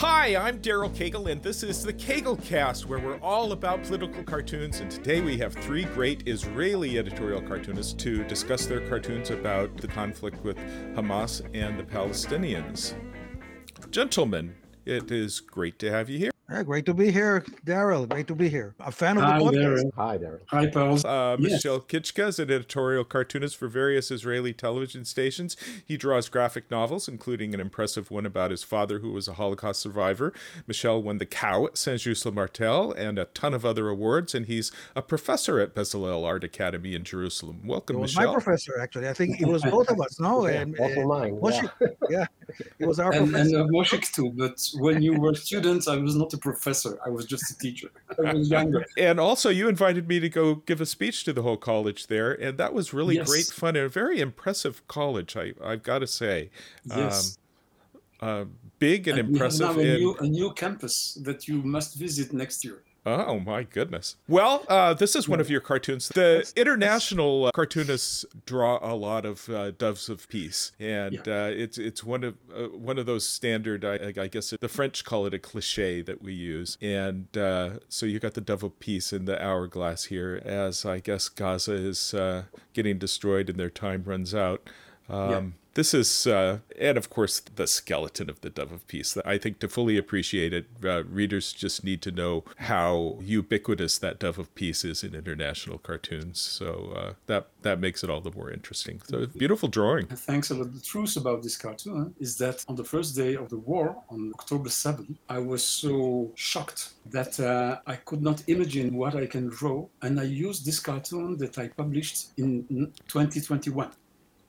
Hi, I'm Daryl Cagle, and this is the Cagle Cast, where we're all about political cartoons. And today we have three great Israeli editorial cartoonists to discuss their cartoons about the conflict with Hamas and the Palestinians. Gentlemen, it is great to have you here. Yeah, great to be here, Daryl. Great to be here. A fan of Hi, the podcast. Darren. Hi, Darren. Hi, pals. Uh, Yes. Michel Kichka is an editorial cartoonist for various Israeli television stations. He draws graphic novels, including an impressive one about his father, who was a Holocaust survivor. Michel won the Cow at Saint Just Le Martel and a ton of other awards, and he's a professor at Bezalel Art Academy in Jerusalem. It Welcome, was Michel. my professor, actually. I think it was both of us. No, Yeah, and, also uh, mine. Moshe- yeah, it was our and professor. and uh, Moshik too. But when you were students, I was not a professor. I was just a teacher. I was younger. And also, you invited me to go give a speech to the whole college there, and that was really Yes. great fun and a very impressive college. I, I've got to say, Yes. uh, big and, And we have now a new, a new campus that you must visit next year. Oh my goodness! Well, uh, this is one of your cartoons. The international uh, cartoonists draw a lot of uh, doves of peace, and uh, it's it's one of uh, one of those standard. I, I guess the French call it a cliche that we use, and uh, so you got the dove of peace in the hourglass here, as I guess Gaza is uh, getting destroyed and their time runs out. Um, Yeah. This is, uh, and of course, the skeleton of the Dove of Peace. I think to fully appreciate it, uh, readers just need to know how ubiquitous that Dove of Peace is in international cartoons. So uh, that that makes it all the more interesting. So beautiful drawing. Thanks a lot. The truth about this cartoon is that on the first day of the war, on October 7th, I was so shocked that uh, I could not imagine what I can draw. And I used this cartoon that I published in 2021.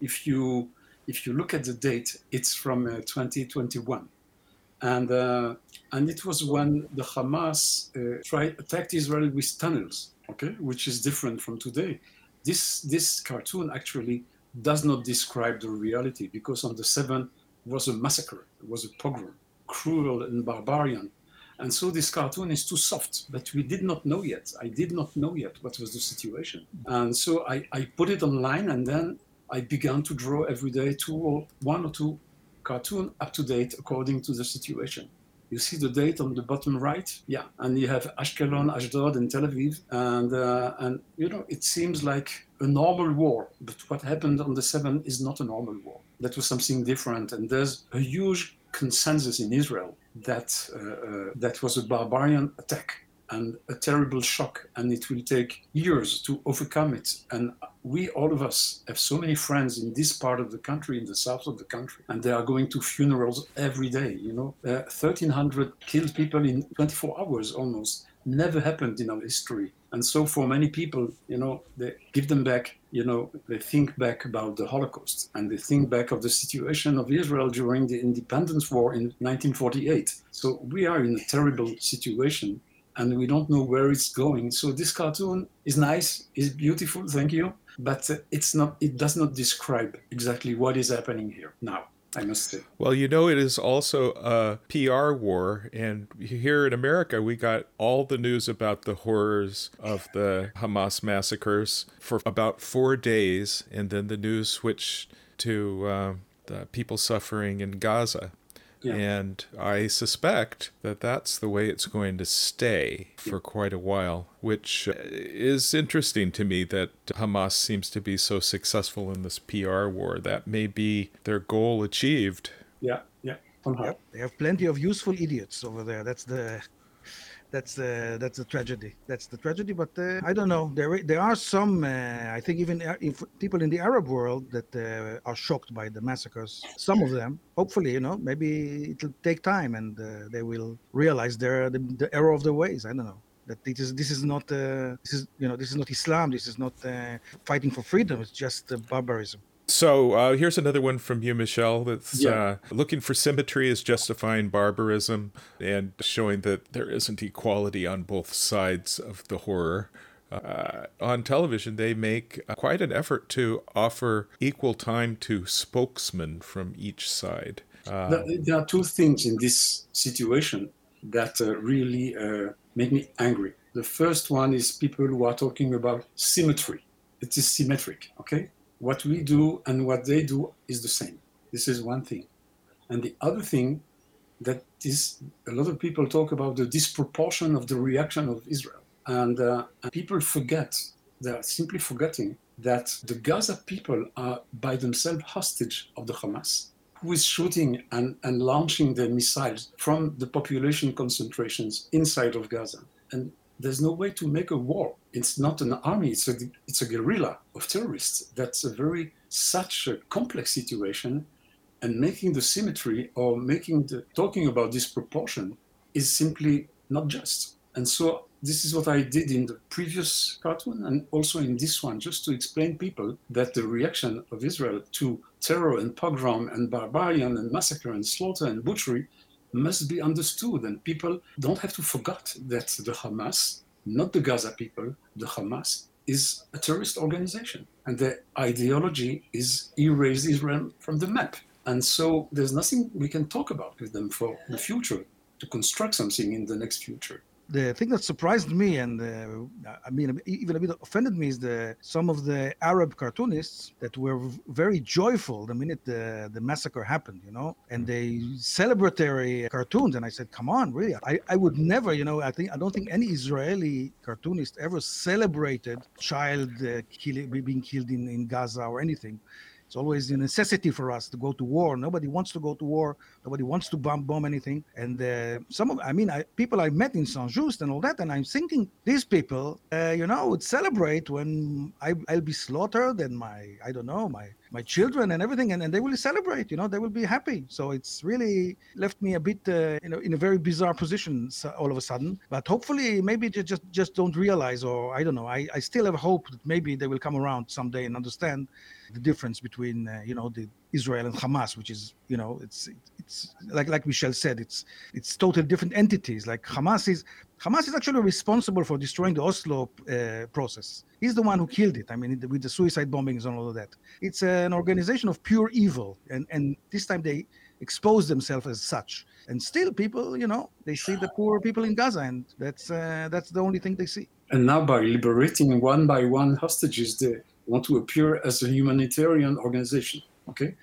If you if you look at the date, it's from uh, 2021. And, uh, and it was when the Hamas uh, tried attacked Israel with tunnels, okay, which is different from today. This this cartoon actually does not describe the reality because on the 7th was a massacre, it was a pogrom, cruel and barbarian. And so this cartoon is too soft, but we did not know yet. I did not know yet what was the situation. And so I, I put it online and then I began to draw every day two or one or two cartoon up to date according to the situation. You see the date on the bottom right, yeah, and you have Ashkelon, Ashdod, and Tel Aviv, and uh, and you know it seems like a normal war, but what happened on the 7th is not a normal war. That was something different, and there's a huge consensus in Israel that uh, uh, that was a barbarian attack and a terrible shock, and it will take years to overcome it. And we, all of us, have so many friends in this part of the country, in the south of the country, and they are going to funerals every day. You know, uh, 1,300 killed people in 24 hours almost never happened in our history. And so, for many people, you know, they give them back. You know, they think back about the Holocaust and they think back of the situation of Israel during the Independence War in 1948. So we are in a terrible situation and we don't know where it's going. So this cartoon is nice, is beautiful, thank you, but it's not. It does not describe exactly what is happening here now. I must say. Well, you know, it is also a PR war. And here in America, we got all the news about the horrors of the Hamas massacres for about four days. And then the news switched to uh, the people suffering in Gaza. Yeah. And I suspect that that's the way it's going to stay for quite a while, which uh, is interesting to me that Hamas seems to be so successful in this PR war. That may be their goal achieved. Yeah, yeah, somehow. Yep, they have plenty of useful idiots over there. That's the that's the that's the tragedy. That's the tragedy. But uh, I don't know. There there are some. Uh, I think even uh, people in the Arab world that uh, are shocked by the massacres. Some of them. Hopefully, you know, maybe it'll take time and uh, they will realize their the, the error of their ways. I don't know. That this is this is not uh, this is you know this is not Islam. This is not uh, fighting for freedom. It's just uh, barbarism. So uh, here's another one from you, Michel. That's Yeah. uh, looking for symmetry is justifying barbarism and showing that there isn't equality on both sides of the horror. Uh, on television, they make uh, quite an effort to offer equal time to spokesmen from each side. Uh, There- There are two things in this situation that uh, really uh, make me angry. The first one is people who are talking about symmetry. It is symmetric, okay? What we do and what they do is the same. This is one thing. And the other thing that is a lot of people talk about the disproportion of the reaction of Israel. And, uh, and people forget, they are simply forgetting that the Gaza people are by themselves hostage of the Hamas, who is shooting and, and launching their missiles from the population concentrations inside of Gaza. And there's no way to make a war. It's not an army, it's a, it's a guerrilla of terrorists. That's a very such a complex situation. And making the symmetry or making the talking about disproportion is simply not just. And so this is what I did in the previous cartoon and also in this one, just to explain people that the reaction of Israel to terror and pogrom and barbarian and massacre and slaughter and butchery must be understood. And people don't have to forget that the Hamas, not the Gaza people, the Hamas is a terrorist organization. And their ideology is erase Israel from the map. And so there's nothing we can talk about with them for the future to construct something in the next future the thing that surprised me and uh, I mean even a bit offended me is the some of the Arab cartoonists that were very joyful the minute the the massacre happened, you know, and they celebratory cartoons. And I said, come on, really? I, I would never, you know, I think I don't think any Israeli cartoonist ever celebrated child uh, kill, being killed in, in Gaza or anything. It's always a necessity for us to go to war. Nobody wants to go to war. Nobody wants to bomb bomb anything. And uh, some of, I mean, I, people I met in Saint Just and all that, and I'm thinking these people, uh, you know, would celebrate when I, I'll be slaughtered and my, I don't know, my my children and everything, and, and they will celebrate. You know, they will be happy. So it's really left me a bit, uh, you know, in a very bizarre position all of a sudden. But hopefully, maybe they just just don't realize, or I don't know. I, I still have hope that maybe they will come around someday and understand the difference between, uh, you know, the Israel and Hamas, which is, you know, it's it's like like Michel said, it's it's totally different entities. Like Hamas is Hamas is actually responsible for destroying the Oslo uh, process. He's the one who killed it. I mean, with the suicide bombings and all of that. It's an organization of pure evil, and and this time they expose themselves as such. And still, people, you know, they see the poor people in Gaza, and that's uh, that's the only thing they see. And now, by liberating one by one hostages, they want to appear as a humanitarian organization. Okay.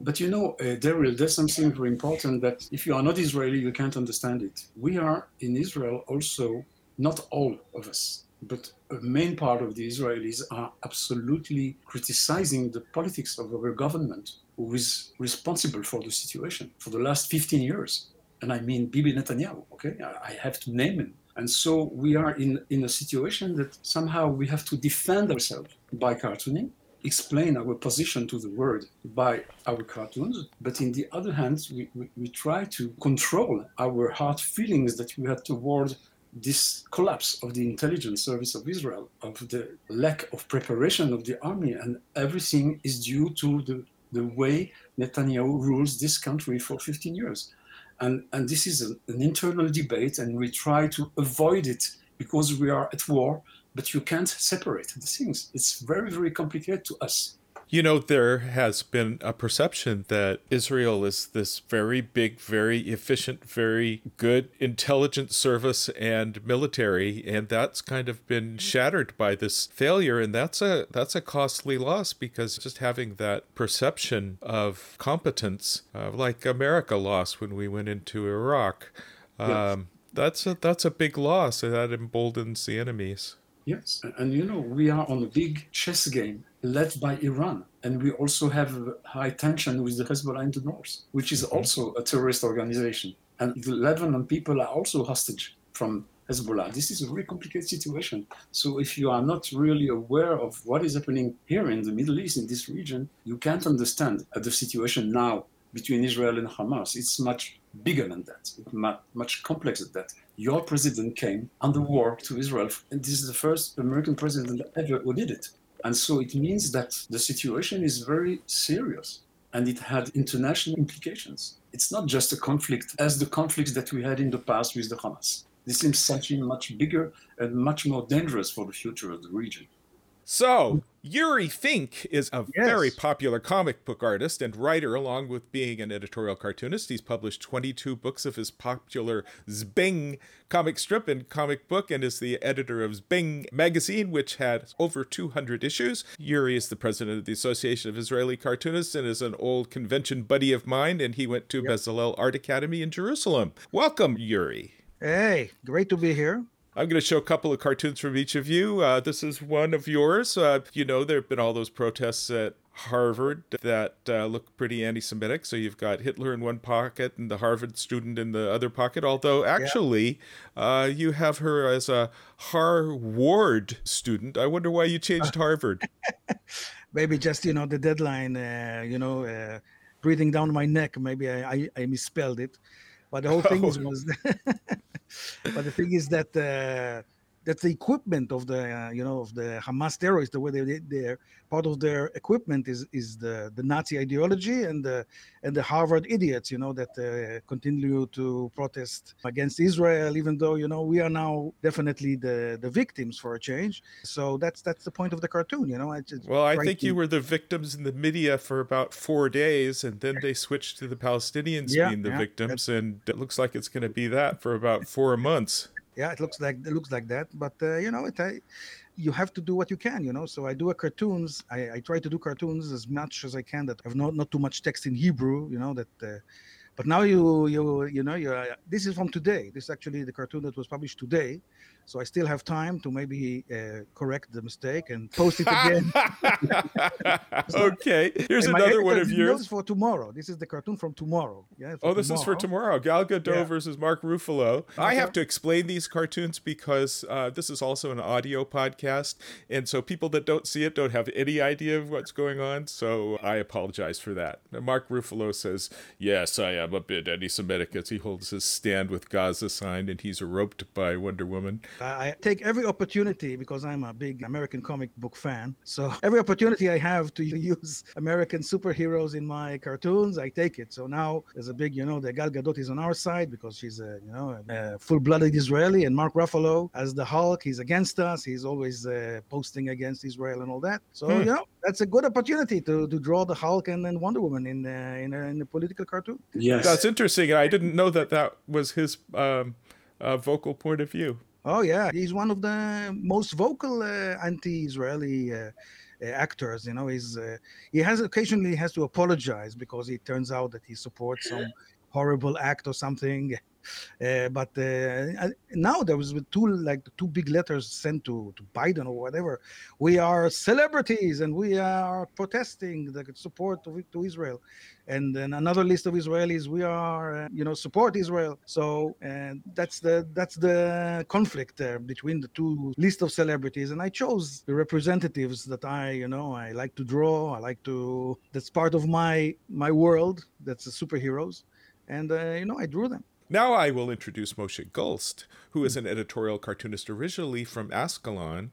But you know, uh, Daryl, there's something very important that if you are not Israeli, you can't understand it. We are in Israel also, not all of us, but a main part of the Israelis are absolutely criticizing the politics of our government, who is responsible for the situation for the last 15 years. And I mean Bibi Netanyahu, okay? I have to name him. And so we are in, in a situation that somehow we have to defend ourselves by cartooning explain our position to the world by our cartoons, but in the other hand, we, we, we, try to control our hard feelings that we had toward this collapse of the intelligence service of Israel, of the lack of preparation of the army, and everything is due to the, the way Netanyahu rules this country for 15 years. And, and this is a, an internal debate, and we try to avoid it because we are at war but you can't separate the things. It's very, very complicated to us. You know, there has been a perception that Israel is this very big, very efficient, very good intelligence service and military, and that's kind of been shattered by this failure, and that's a that's a costly loss because just having that perception of competence, uh, like America lost when we went into Iraq, um, yes. that's a that's a big loss, and that emboldens the enemies. Yes, and you know, we are on a big chess game led by Iran. And we also have high tension with the Hezbollah in the north, which is mm-hmm. also a terrorist organization. And the Lebanon people are also hostage from Hezbollah. This is a very complicated situation. So if you are not really aware of what is happening here in the Middle East, in this region, you can't understand the situation now between Israel and Hamas. It's much bigger than that, it's much, much complex than that your president came under war to Israel, and this is the first American president ever who did it. And so it means that the situation is very serious and it had international implications. It's not just a conflict as the conflicts that we had in the past with the Hamas. This seems something much bigger and much more dangerous for the future of the region. So, Uri Fink is a yes. very popular comic book artist and writer, along with being an editorial cartoonist. He's published 22 books of his popular Zbeng comic strip and comic book, and is the editor of Zbeng magazine, which had over 200 issues. Uri is the president of the Association of Israeli Cartoonists and is an old convention buddy of mine, and he went to yep. Bezalel Art Academy in Jerusalem. Welcome, Uri. Hey, great to be here. I'm going to show a couple of cartoons from each of you. Uh, this is one of yours. Uh, you know, there have been all those protests at Harvard that uh, look pretty anti Semitic. So you've got Hitler in one pocket and the Harvard student in the other pocket. Although, actually, yeah. uh, you have her as a Harvard student. I wonder why you changed Harvard. Maybe just, you know, the deadline, uh, you know, uh, breathing down my neck. Maybe I, I, I misspelled it. But the whole thing oh. was but the thing is that uh, that's the equipment of the uh, you know of the Hamas terrorists. The way they they're part of their equipment is is the the Nazi ideology and the and the Harvard idiots. You know that uh, continue to protest against Israel, even though you know we are now definitely the the victims for a change. So that's that's the point of the cartoon. You know. I well, I think to... you were the victims in the media for about four days, and then they switched to the Palestinians yeah, being the yeah, victims, and it looks like it's going to be that for about four months yeah it looks like it looks like that but uh, you know it I, you have to do what you can you know? So i do a cartoons I, I try to do cartoons as much as i can that have not not too much text in hebrew you know that uh, but now you you you know you uh, this is from today. This is actually the cartoon that was published today so I still have time to maybe uh, correct the mistake and post it again. so, okay, here's another one of yours for tomorrow. This is the cartoon from tomorrow. Yeah. oh, this tomorrow. is for tomorrow. Gal Gadot yeah. versus Mark Ruffalo. Okay. I have to explain these cartoons because uh, this is also an audio podcast, and so people that don't see it don't have any idea of what's going on. So I apologize for that. Mark Ruffalo says, "Yes, I am a bit anti-Semitic," as he holds his stand with Gaza sign, and he's roped by Wonder Woman. I take every opportunity because I'm a big American comic book fan. So every opportunity I have to use American superheroes in my cartoons, I take it. So now there's a big, you know, the Gal Gadot is on our side because she's a, you know, a full-blooded Israeli, and Mark Ruffalo as the Hulk, he's against us. He's always uh, posting against Israel and all that. So hmm. you know, that's a good opportunity to, to draw the Hulk and then Wonder Woman in uh, in, a, in a political cartoon. Yes, that's interesting. I didn't know that that was his um, uh, vocal point of view. Oh yeah, he's one of the most vocal uh, anti-Israeli uh, uh, actors. You know, he's uh, he has occasionally has to apologize because it turns out that he supports some horrible act or something. Uh, but uh, now there was two like two big letters sent to, to Biden or whatever. We are celebrities and we are protesting the support to, to Israel. And then another list of Israelis, we are uh, you know support Israel. So and that's the that's the conflict uh, between the two list of celebrities. And I chose the representatives that I you know I like to draw. I like to that's part of my my world. That's the superheroes and uh, you know I drew them. Now I will introduce Moshe Gulst, who is an editorial cartoonist originally from Ashkelon,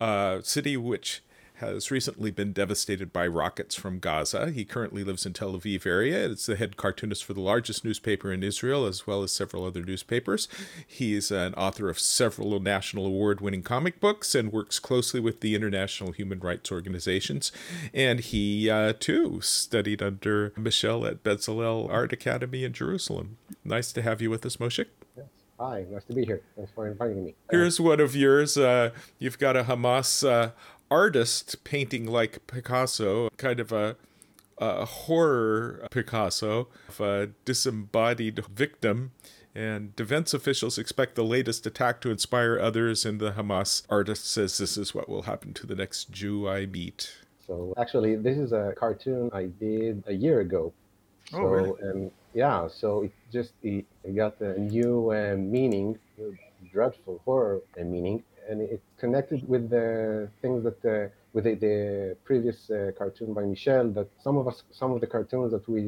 a city which has recently been devastated by rockets from Gaza. He currently lives in Tel Aviv area. It's the head cartoonist for the largest newspaper in Israel, as well as several other newspapers. He's an author of several national award-winning comic books and works closely with the international human rights organizations. And he uh, too studied under Michel at Bezalel Art Academy in Jerusalem. Nice to have you with us, Moshe. Hi, nice to be here. Thanks for inviting me. Here's one of yours. Uh, you've got a Hamas uh, artist painting like Picasso, kind of a, a horror Picasso of a disembodied victim. And defense officials expect the latest attack to inspire others, and the Hamas artist says this is what will happen to the next Jew I meet. So, actually, this is a cartoon I did a year ago. Oh, so, really? Um, yeah, so it just it, it got a new uh, meaning, dreadful horror uh, meaning and it connected with the things that uh, with the, the previous uh, cartoon by Michel that some of us some of the cartoons that we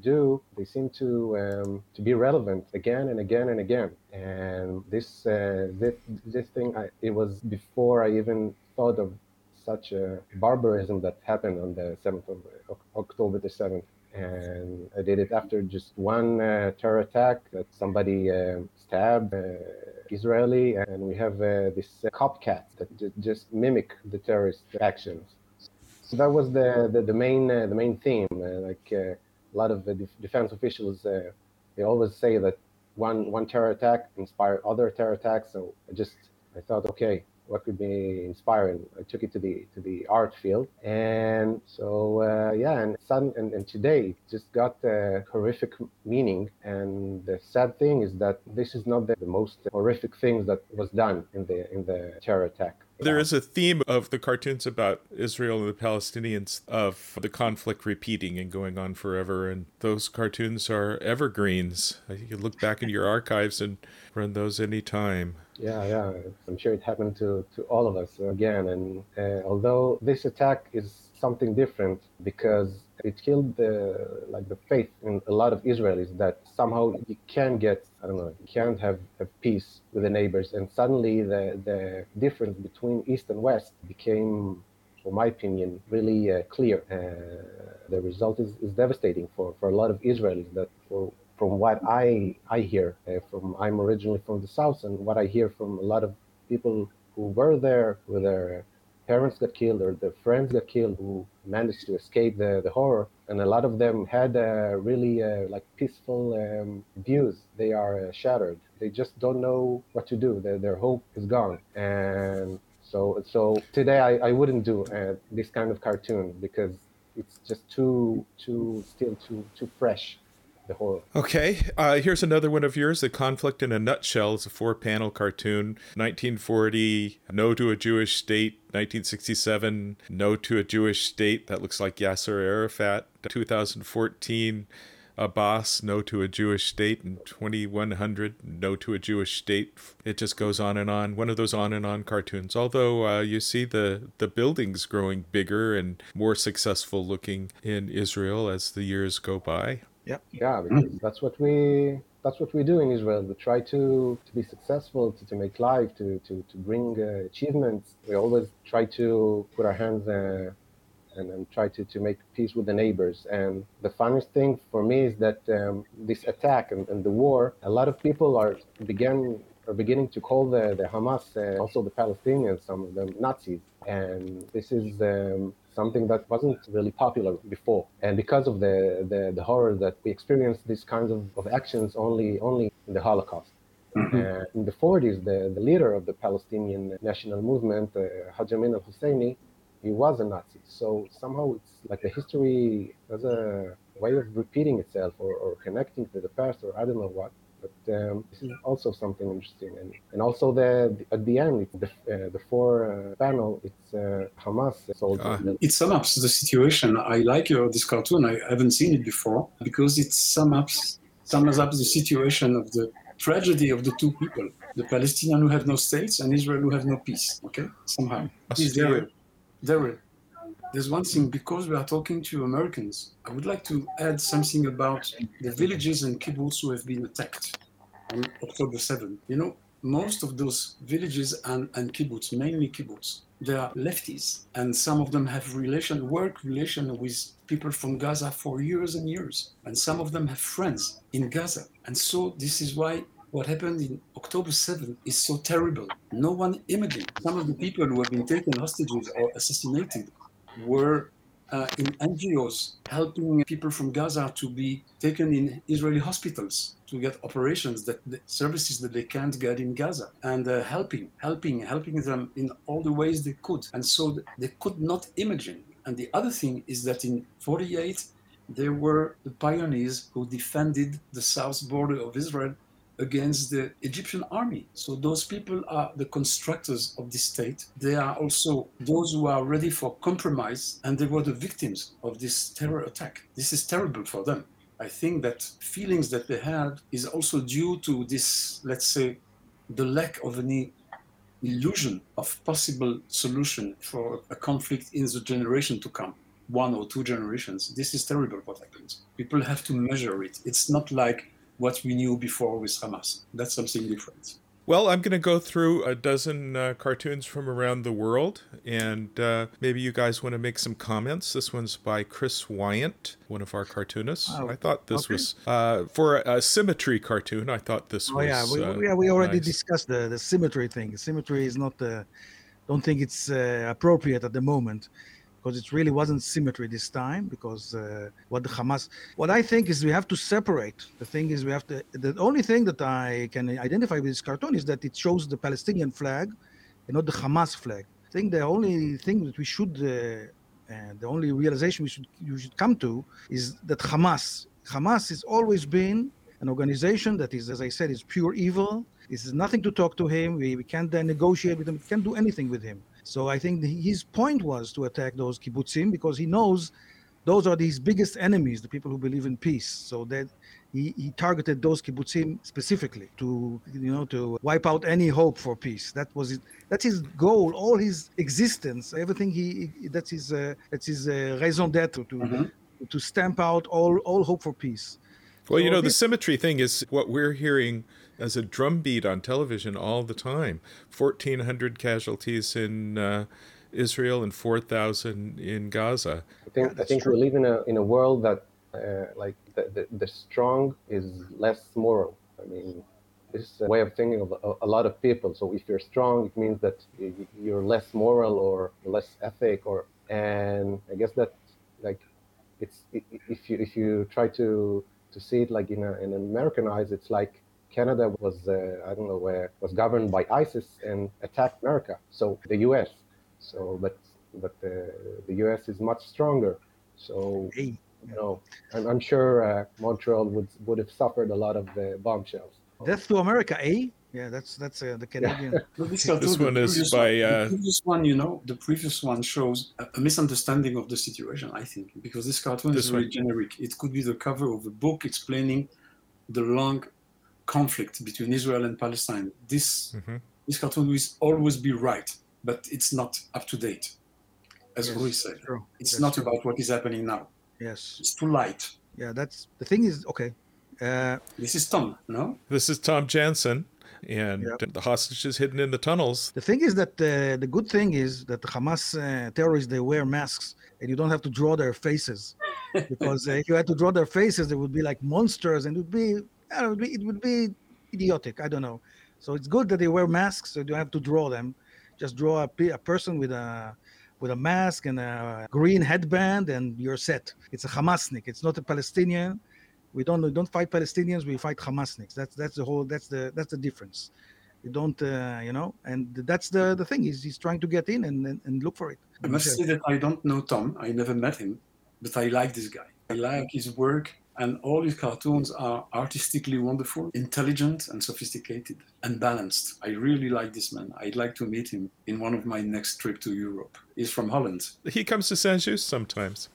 do they seem to um, to be relevant again and again and again. And this uh, this this thing I, it was before I even thought of such a barbarism that happened on the 7th of October the 7th and I did it after just one uh, terror attack that somebody uh, stabbed uh, Israeli, and we have uh, this uh, copycat that j- just mimic the terrorist actions. So that was the the, the main uh, the main theme. Like a lot of the defense officials, they always say that one one terror attack inspired other terror attacks. So I just I thought, okay, what could be inspiring. I took it to the to the art field, and so uh, yeah, and sun and, and today just got a horrific meaning. And the sad thing is that this is not the, the most horrific things that was done in the in the terror attack. There is a theme of the cartoons about Israel and the Palestinians of the conflict repeating and going on forever. And those cartoons are evergreens. You can look back in your archives and run those anytime. Yeah, yeah. I'm sure it happened to, to all of us again. And uh, although this attack is something different because it killed the like the faith in a lot of Israelis that somehow you can get I don't know you can't have, have peace with the neighbors. And suddenly the the difference between east and west became for my opinion really uh, clear. Uh, the result is, is devastating for, for a lot of Israelis that for from what I I hear uh, from I'm originally from the south and what I hear from a lot of people who were there with their parents got killed or their friends got killed who managed to escape the, the horror and a lot of them had uh, really uh, like peaceful um, views. They are uh, shattered. They just don't know what to do. Their, their hope is gone. And so so today i, I wouldn't do uh, this kind of cartoon because it's just too too still too too fresh the horror. Okay, uh, here's another one of yours. The Conflict in a Nutshell is a four panel cartoon. 1940, No to a Jewish State. 1967, No to a Jewish State. That looks like Yasser Arafat. 2014, Abbas, No to a Jewish State. And 2100, No to a Jewish State. It just goes on and on. One of those on and on cartoons. Although uh, you see the, the buildings growing bigger and more successful looking in Israel as the years go by. Yep. Yeah, because that's what we that's what we do in Israel. We try to, to be successful, to, to make life, to, to, to bring uh, achievements. We always try to put our hands uh, and, and try to, to make peace with the neighbors. And the funniest thing for me is that um, this attack and, and the war, a lot of people are began are beginning to call the, the Hamas, uh, also the Palestinians, some of them Nazis. And this is um, something that wasn't really popular before. And because of the, the, the horror that we experienced these kinds of, of actions only only in the Holocaust. Mm-hmm. Uh, in the 40s, the, the leader of the Palestinian national movement, uh, Haj Amin al Husseini, he was a Nazi. So somehow it's like the history has a way of repeating itself or, or connecting to the past or I don't know what. But um, this is also something interesting, and, and also the, the at the end, the uh, the four uh, panel, it's uh, Hamas soldiers. Ah. It sums up the situation. I like your this cartoon. I haven't seen it before because it sums up sums up the situation of the tragedy of the two people: the Palestinians who have no states and Israel who have no peace. Okay, somehow. Please, Daryl, Daryl, there's one thing because we are talking to Americans. I would like to add something about the villages and kibbutz who have been attacked on October 7th. You know, most of those villages and, and kibbutz, mainly kibbutz, they are lefties, and some of them have relation, work relation with people from Gaza for years and years, and some of them have friends in Gaza, and so this is why what happened in October 7th is so terrible. No one imagined. Some of the people who have been taken hostages or assassinated were uh, in NGOs helping people from Gaza to be taken in Israeli hospitals to get operations that the services that they can't get in Gaza and uh, helping, helping, helping them in all the ways they could. And so they could not imagine. And the other thing is that in 48, there were the pioneers who defended the south border of Israel against the Egyptian army. So those people are the constructors of the state. They are also those who are ready for compromise, and they were the victims of this terror attack. This is terrible for them. I think that feelings that they had is also due to this, let's say, the lack of any illusion of possible solution for a conflict in the generation to come one or two generations this is terrible what happens people have to measure it it's not like what we knew before with Hamas. That's something different. Well, I'm going to go through a dozen uh, cartoons from around the world, and uh, maybe you guys want to make some comments. This one's by Chris Weyant, one of our cartoonists. Oh, I thought this okay. was uh, for a, a symmetry cartoon. I thought this Oh was. yeah, we, uh, yeah, we already nice. discussed the, the symmetry thing. Symmetry is not. Uh, don't think it's uh, appropriate at the moment because it really wasn't symmetry this time. Because uh, what the Hamas, what I think is we have to separate. The thing is we have to. The only thing that I can identify with this cartoon is that it shows the Palestinian flag, and not the Hamas flag. I think the only thing that we should. Uh, and the only realization we should you should come to is that Hamas Hamas has always been an organization that is, as I said, is pure evil. This is nothing to talk to him. We, we can't uh, negotiate with him. We can't do anything with him. So I think his point was to attack those kibbutzim because he knows those are his biggest enemies, the people who believe in peace. So that he, he targeted those kibbutzim specifically to you know to wipe out any hope for peace. That was it. That's his goal. All his existence, everything he that's his uh, that's his uh, raison d'être to Mhm. to stamp out all all hope for peace. Well, you So know, the symmetry thing is what we're hearing as a drumbeat on television all the time 1,400 casualties in uh, Israel and 4,000 in Gaza. I think I think we live in a in a world that uh, like the, the the strong is less moral. I mean, this is a way of thinking of a, a lot of people. So if you're strong, it means that you're less moral or less ethic, or and I guess that like it's if you if you try to to see it like in a, in American eyes, it's like Canada was uh, I don't know where was governed by ISIS and attacked America. So the U.S. So but but the the U.S. is much stronger. So Hey, you know I'm, I'm sure uh, Montreal would would have suffered a lot of uh, bombshells. death to America, eh? Yeah, that's that's uh, the Canadian. But this, the one is by, one, uh, the previous one. You know, the previous one shows a, a misunderstanding of the situation. I think because this cartoon This is very one. generic. It could be the cover of a book explaining the long conflict between Israel and Palestine. This Mhm. this cartoon will always be right, but it's not up to date, as Yes, Uri said. True. It's That's not true. about what is happening now. Yes. It's too light. Yeah, that's the thing. Is okay. Uh, This is Tom, no? This is Tom Janssen, and Yep. the hostages hidden in the tunnels. the thing is that uh, the good thing is that the Hamas uh, terrorists they wear masks and you don't have to draw their faces because uh, if you had to draw their faces, they would be like monsters and it would be, I don't know, it would be it would be idiotic. I don't know. So it's good that they wear masks, so you don't have to draw them. Just draw a, a person with a with a mask and a green headband, and you're set. It's a Hamasnik. It's not a Palestinian. We don't we don't fight Palestinians. We fight Hamasniks. That's that's the whole. That's the that's the difference. You don't, uh, you know, and that's the the thing. Is he's trying to get in and and, and look for it. I must say that I don't know Tom. I never met him, but I like this guy. I like his work, and all his cartoons are artistically wonderful, intelligent, and sophisticated, and balanced. I really like this man. I'd like to meet him in one of my next trip to Europe. He's from Holland. He comes to Saint Just sometimes.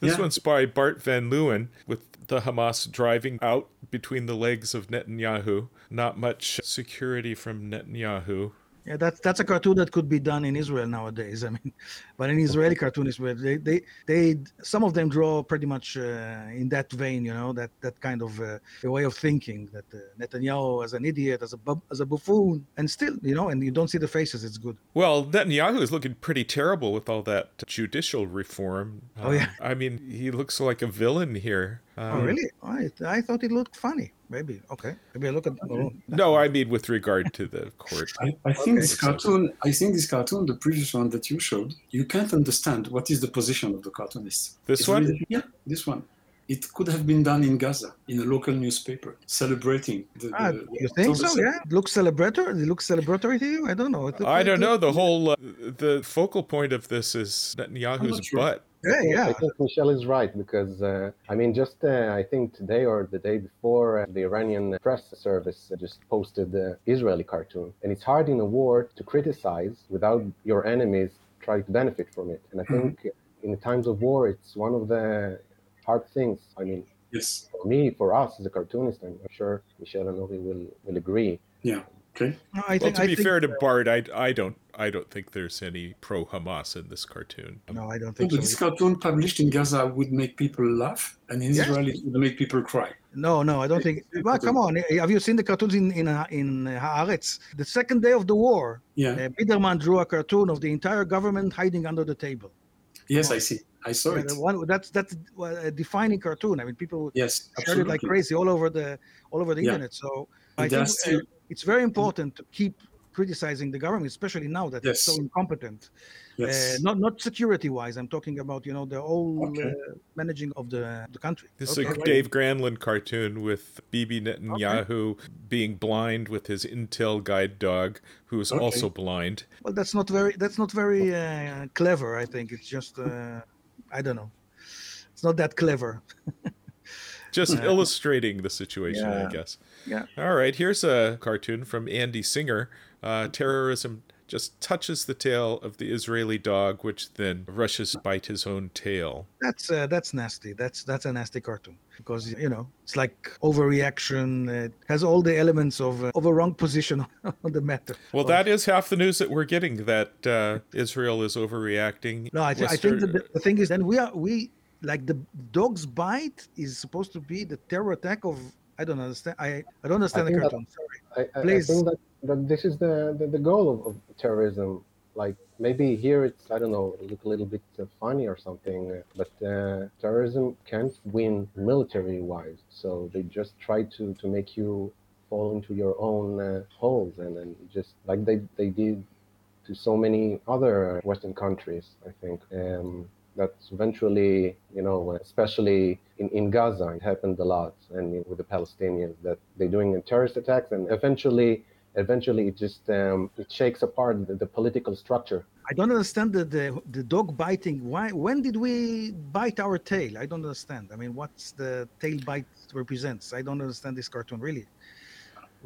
This Yeah. one's by Bart Van Leeuwen with the Hamas driving out between the legs of Netanyahu. Not much security from Netanyahu. Yeah, that's that's a cartoon that could be done in Israel nowadays. I mean, but an Israeli cartoonist, where they they they some of them draw pretty much uh, in that vein, you know, that that kind of uh, a way of thinking that uh, Netanyahu as an idiot, as a as a buffoon, and still, you know, and you don't see the faces. It's good. Well, Netanyahu is looking pretty terrible with all that judicial reform. Oh, yeah. I mean, he looks like a villain here. oh, Um, really? I I thought it looked funny. Maybe okay. Maybe I look at. Oh, No, I mean with regard to the court. I, I think Okay. this cartoon, I think this cartoon, the previous one that you showed, you can't understand what is the position of the cartoonist. This It's one? really- yeah, this one. It could have been done in Gaza, in a local newspaper, celebrating the. ah, the- you think so? 7th. Yeah. It looks celebratory. It looks celebratory to you? I don't know. I don't it- know. The whole uh, the focal point of this is Netanyahu's sure. butt. Yeah, yeah. I think Michel is right because uh, I mean, just uh, I think today or the day before, uh, the Iranian press service uh, just posted the Israeli cartoon, and it's hard in a war to criticize without your enemies try to benefit from it. And I think in the times of war, it's one of the hard things. I mean, Yes. for me, for us as a cartoonist, and I'm sure Michel and Uri will will agree. Yeah. Okay. No, I Well, think, to I be think, fair to Bart, I, I don't I don't think there's any pro Hamas in this cartoon. No, I don't think but so. this cartoon published in Gaza would make people laugh, and in Yes. Israel it would make people cry. No, no, I don't think. Well, come on. Have you seen the cartoons in in uh, in uh, Haaretz? The second day of the war, Yeah. uh, Biderman drew a cartoon of the entire government hiding under the table. yes, I see. I saw Yeah, it. one, that's that's a defining cartoon. I mean, people Yes, shared it like crazy all over the all over the Yeah. internet. So And I think still- uh, it's very important to keep criticizing the government, especially now that it's so incompetent. yes. Uh, not not security wise. I'm talking about you know the whole Okay. uh, managing of the the country. This Okay. is a Dave Granlund cartoon with Bibi Netanyahu being blind with his Intel guide dog, who is Okay. also blind. Well, that's not very that's not very uh, clever. I think it's just uh, I don't know. It's not that clever. Just Yeah. illustrating the situation, I guess. Yeah. All right, here's a cartoon from Andy Singer. Uh, terrorism just touches the tail of the Israeli dog, which then rushes to bite his own tail. That's uh, that's nasty. That's that's a nasty cartoon because you know it's like overreaction. It has all the elements of uh, of a wrong position on the matter. Well, Of- that is half the news that we're getting that uh, Israel is overreacting. No, I, th- I think the, the thing is, then we are we like the dog's bite is supposed to be the terror attack of. I don't understand. I I don't understand the think that- cartoon. Sorry. I, I, I think that, that this is the, the, the goal of, of terrorism. Like maybe here it's I don't know look a little bit uh, funny or something, uh, but uh, terrorism can't win military wise. So they just try to, to make you fall into your own uh, holes and then just like they, they did to so many other Western countries. I think. Um, that's eventually, you know, especially in, in Gaza, it happened a lot, and with the Palestinians, that they're doing terrorist attacks, and eventually, eventually, it just um, it shakes apart the, the political structure. I don't understand the, the the dog biting. Why? When did we bite our tail? I don't understand. I mean, what's the tail bite represents? I don't understand this cartoon really.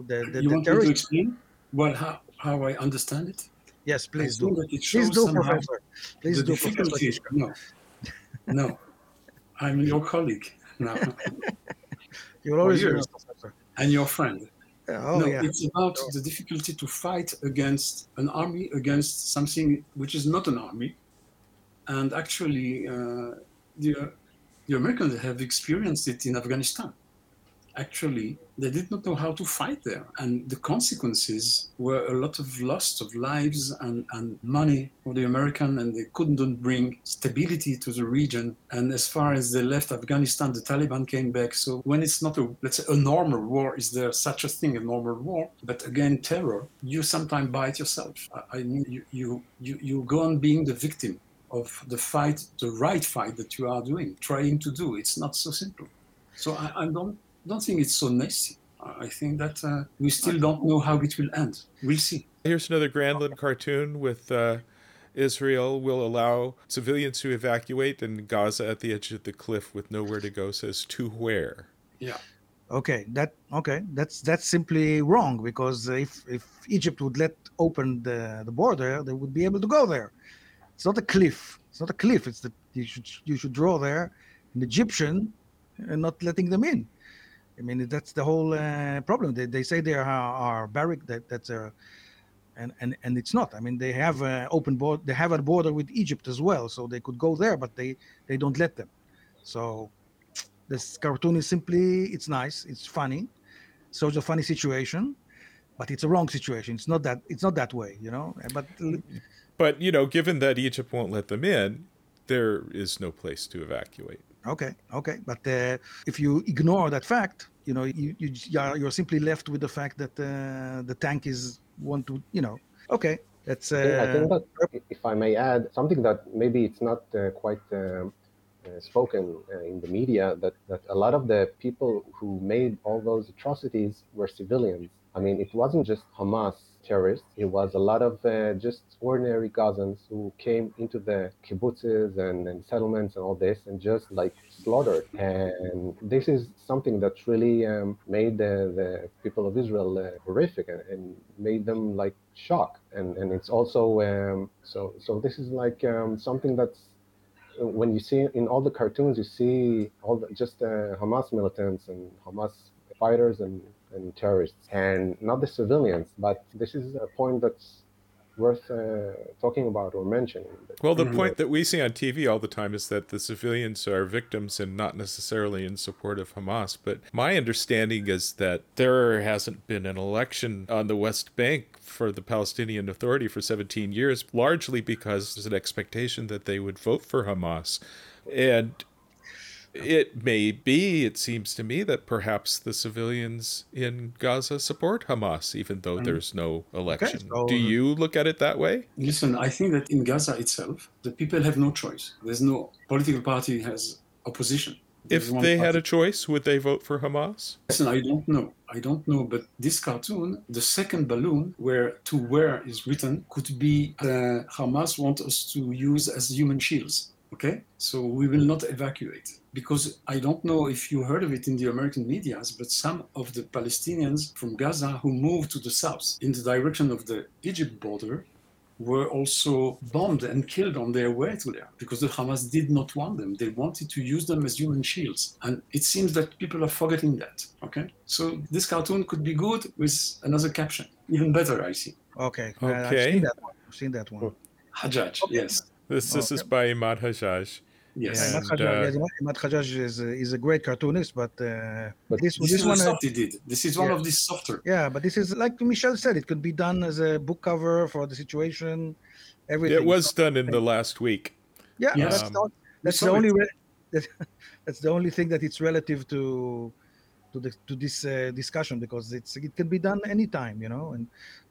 The the, you the want me to terrorist. explain well how, how I understand it? Yes, please do. Please do, Professor. Please do, Professor. No, no, I'm your colleague now You'll always Professor. and your friend. Oh no, yeah. it's about the difficulty to fight against an army, against something which is not an army. And actually, uh, the, the Americans have experienced it in Afghanistan. Actually, they did not know how to fight there. And the consequences were a lot of loss of lives and, and money for the American, and they couldn't bring stability to the region. And as far as they left Afghanistan, the Taliban came back. So when it's not a, let's say, a normal war, is there such a thing, a normal war? But again, terror, you sometimes bite yourself. I, mean, you, you, you, you go on being the victim of the fight, the right fight that you are doing, trying to do. It's not so simple. So I, I don't don't think it's so nasty. I I think that uh, we still don't know how it will end. We'll see. Here's another Granlund cartoon with uh, Israel will allow civilians to evacuate, and Gaza at the edge of the cliff with nowhere to go says to where. Yeah. Okay, that okay. That's that's simply wrong because if if Egypt would let open the the border, they would be able to go there. It's not a cliff. It's not a cliff. It's that you should you should draw there an Egyptian and not letting them in. I mean that's the whole uh, problem. They, they say they are are barrack that that's a and, and and it's not. I mean they have an open border. They have a border with Egypt as well, so they could go there, but they they don't let them. So this cartoon is simply it's nice, it's funny, shows a funny situation, but it's a wrong situation. It's not that it's not that way, you know. But But, you know, given that Egypt won't let them in, there is no place to evacuate. okay, okay. But uh, if you ignore that fact, you know, you, you you're, you're simply left with the fact that uh, the tank is want to, you know. Okay, that's. Uh, think- I think that, if I may add, something that maybe it's not uh, quite um, uh, spoken uh, in the media, that, that a lot of the people who made all those atrocities were civilians. I mean, it wasn't just Hamas terrorists, it was a lot of uh, just ordinary Gazans who came into the kibbutzes and, and settlements and all this and just like slaughtered. And this is something that really um, made the, the people of Israel uh, horrific and, and made them like shocked. And, and it's also, um, so, so this is like um, something that's when you see in all the cartoons, you see all the, just uh, Hamas militants and Hamas fighters and, and terrorists, and not the civilians. But this is a point that's worth uh, talking about or mentioning. Well, the mm-hmm. point that we see on TV all the time is that the civilians are victims and not necessarily in support of Hamas. But my understanding is that there hasn't been an election on the West Bank for the Palestinian Authority for 17 years, largely because there's an expectation that they would vote for Hamas. And it may be, it seems to me, that perhaps the civilians in Gaza support Hamas, even though mm. there's no election. Okay, so, Do you look at it that way? Listen, I think that in Gaza itself, the people have no choice. There's no political party has opposition. There's if they party. had a choice, would they vote for Hamas? Listen, I don't know. I don't know. But this cartoon, the second balloon, where to where is written, could be uh, Hamas want us to use as human shields. Okay, so we will not evacuate because I don't know if you heard of it in the American medias, but some of the Palestinians from Gaza who moved to the south in the direction of the Egypt border were also bombed and killed on their way to there because the Hamas did not want them. They wanted to use them as human shields. And it seems that people are forgetting that. Okay. So this cartoon could be good with another caption. Even better, I see. Okay. Okay. I've seen that one. I've seen that one. Hajjaj, okay. yes. This, this okay. is by Imad Hajjaj. Yes, and, Imad Hajjaj uh, is, is a great cartoonist, but, uh, but this, this, this one soft he did. This is one yeah. of the softer. Yeah, but this is like Michel said, it could be done as a book cover for the situation. Everything. It was done in the last week. Yeah, yes. that's, not, that's the only. Re- that's the only thing that it's relative to to the to this uh, discussion because it's it can be done anytime, you know. And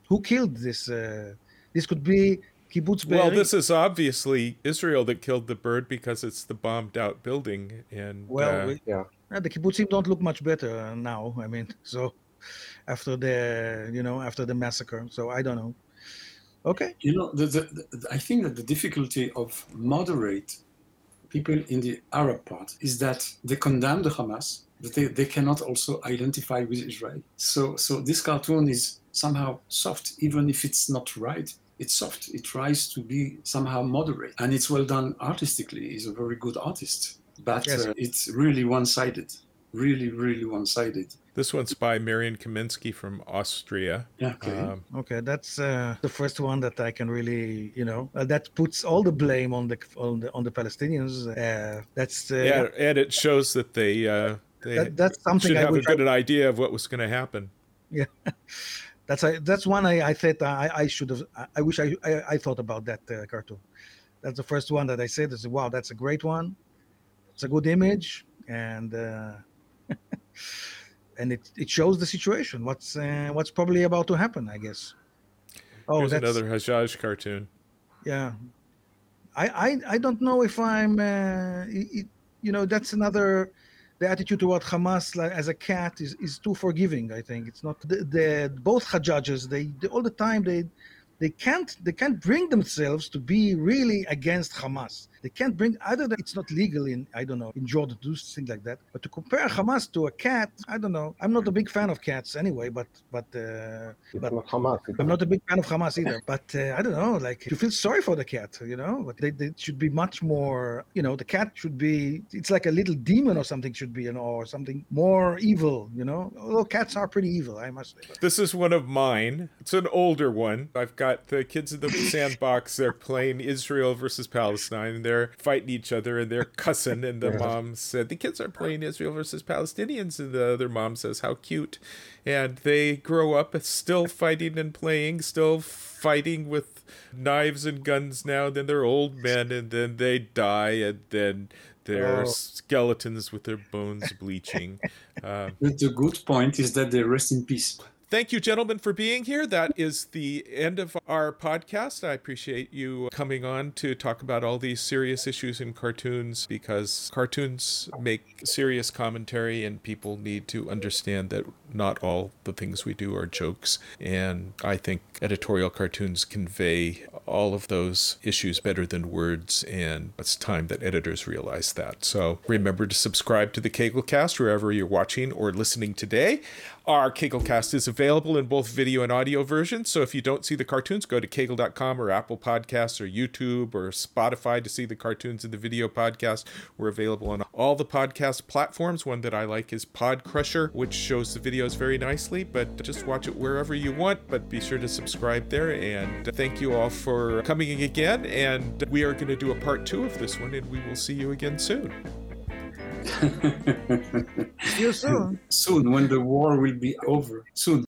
who killed this? Uh, this could be Kibbutz Be'eri. Well, this is obviously Israel that killed the bird because it's the bombed out building. And well, uh, we, yeah, the kibbutzim don't look much better now. I mean, so after the you know after the massacre, so I don't know. Okay. You know, the, the, the, I think that the difficulty of moderate people in the Arab part is that they condemn the Hamas, but they, they cannot also identify with Israel. So so this cartoon is somehow soft, even if it's not right it's soft. It tries to be somehow moderate, and it's well done artistically. He's a very good artist, but yes. uh, it's really one-sided. Really, really one-sided. This one's by Marian Kamensky from Austria. Yeah. Okay. Um, okay, that's uh, the first one that I can really, you know, uh, that puts all the blame on the on the on the Palestinians. Uh, that's uh, yeah, and it shows that they uh, they that, that's something should I have a good I... idea of what was going to happen. Yeah. That's a, that's one I, I thought I, I should have. I wish I, I, I thought about that uh, cartoon. That's the first one that I said. Is wow, that's a great one. It's a good image, and uh, and it, it shows the situation. What's uh, what's probably about to happen, I guess. Oh, Here's that's another Hajjaj cartoon. Yeah, I I, I don't know if I'm. Uh, it, you know, that's another the attitude toward Hamas like, as a cat is, is too forgiving. I think it's not the, the both Hajjajs. They, they all the time they they can't they can't bring themselves to be really against Hamas. They can't bring either that it's not legal in I don't know in Jordan to do things like that. But to compare Hamas to a cat, I don't know. I'm not a big fan of cats anyway. But but uh, but not Hamas. I'm not a big fan of Hamas either. but uh, I don't know. Like you feel sorry for the cat, you know. But they, they should be much more. You know, the cat should be. It's like a little demon or something should be, you know, or something more evil. You know, although cats are pretty evil, I must say. This is one of mine. It's an older one. I've got the kids in the sandbox. They're playing Israel versus Palestine they're fighting each other and they're cussing. And the mom said, The kids are playing Israel versus Palestinians. And the other mom says, How cute. And they grow up still fighting and playing, still fighting with knives and guns now. Then they're old men and then they die. And then their oh. skeletons with their bones bleaching. Uh, the good point is that they rest in peace. Thank you, gentlemen, for being here. That is the end of our podcast. I appreciate you coming on to talk about all these serious issues in cartoons because cartoons make serious commentary and people need to understand that not all the things we do are jokes. And I think editorial cartoons convey all of those issues better than words, and it's time that editors realize that. So remember to subscribe to the CagleCast wherever you're watching or listening today. Our CagleCast is available in both video and audio versions. So if you don't see the cartoons, go to cagle.com or Apple Podcasts or YouTube or Spotify to see the cartoons in the video podcast. We're available on all the podcast platforms. One that I like is Pod Crusher, which shows the videos very nicely, but just watch it wherever you want. But be sure to subscribe there. And thank you all for coming again. And we are going to do a part two of this one, and we will see you again soon. See you soon. soon, when the war will be over. Soon.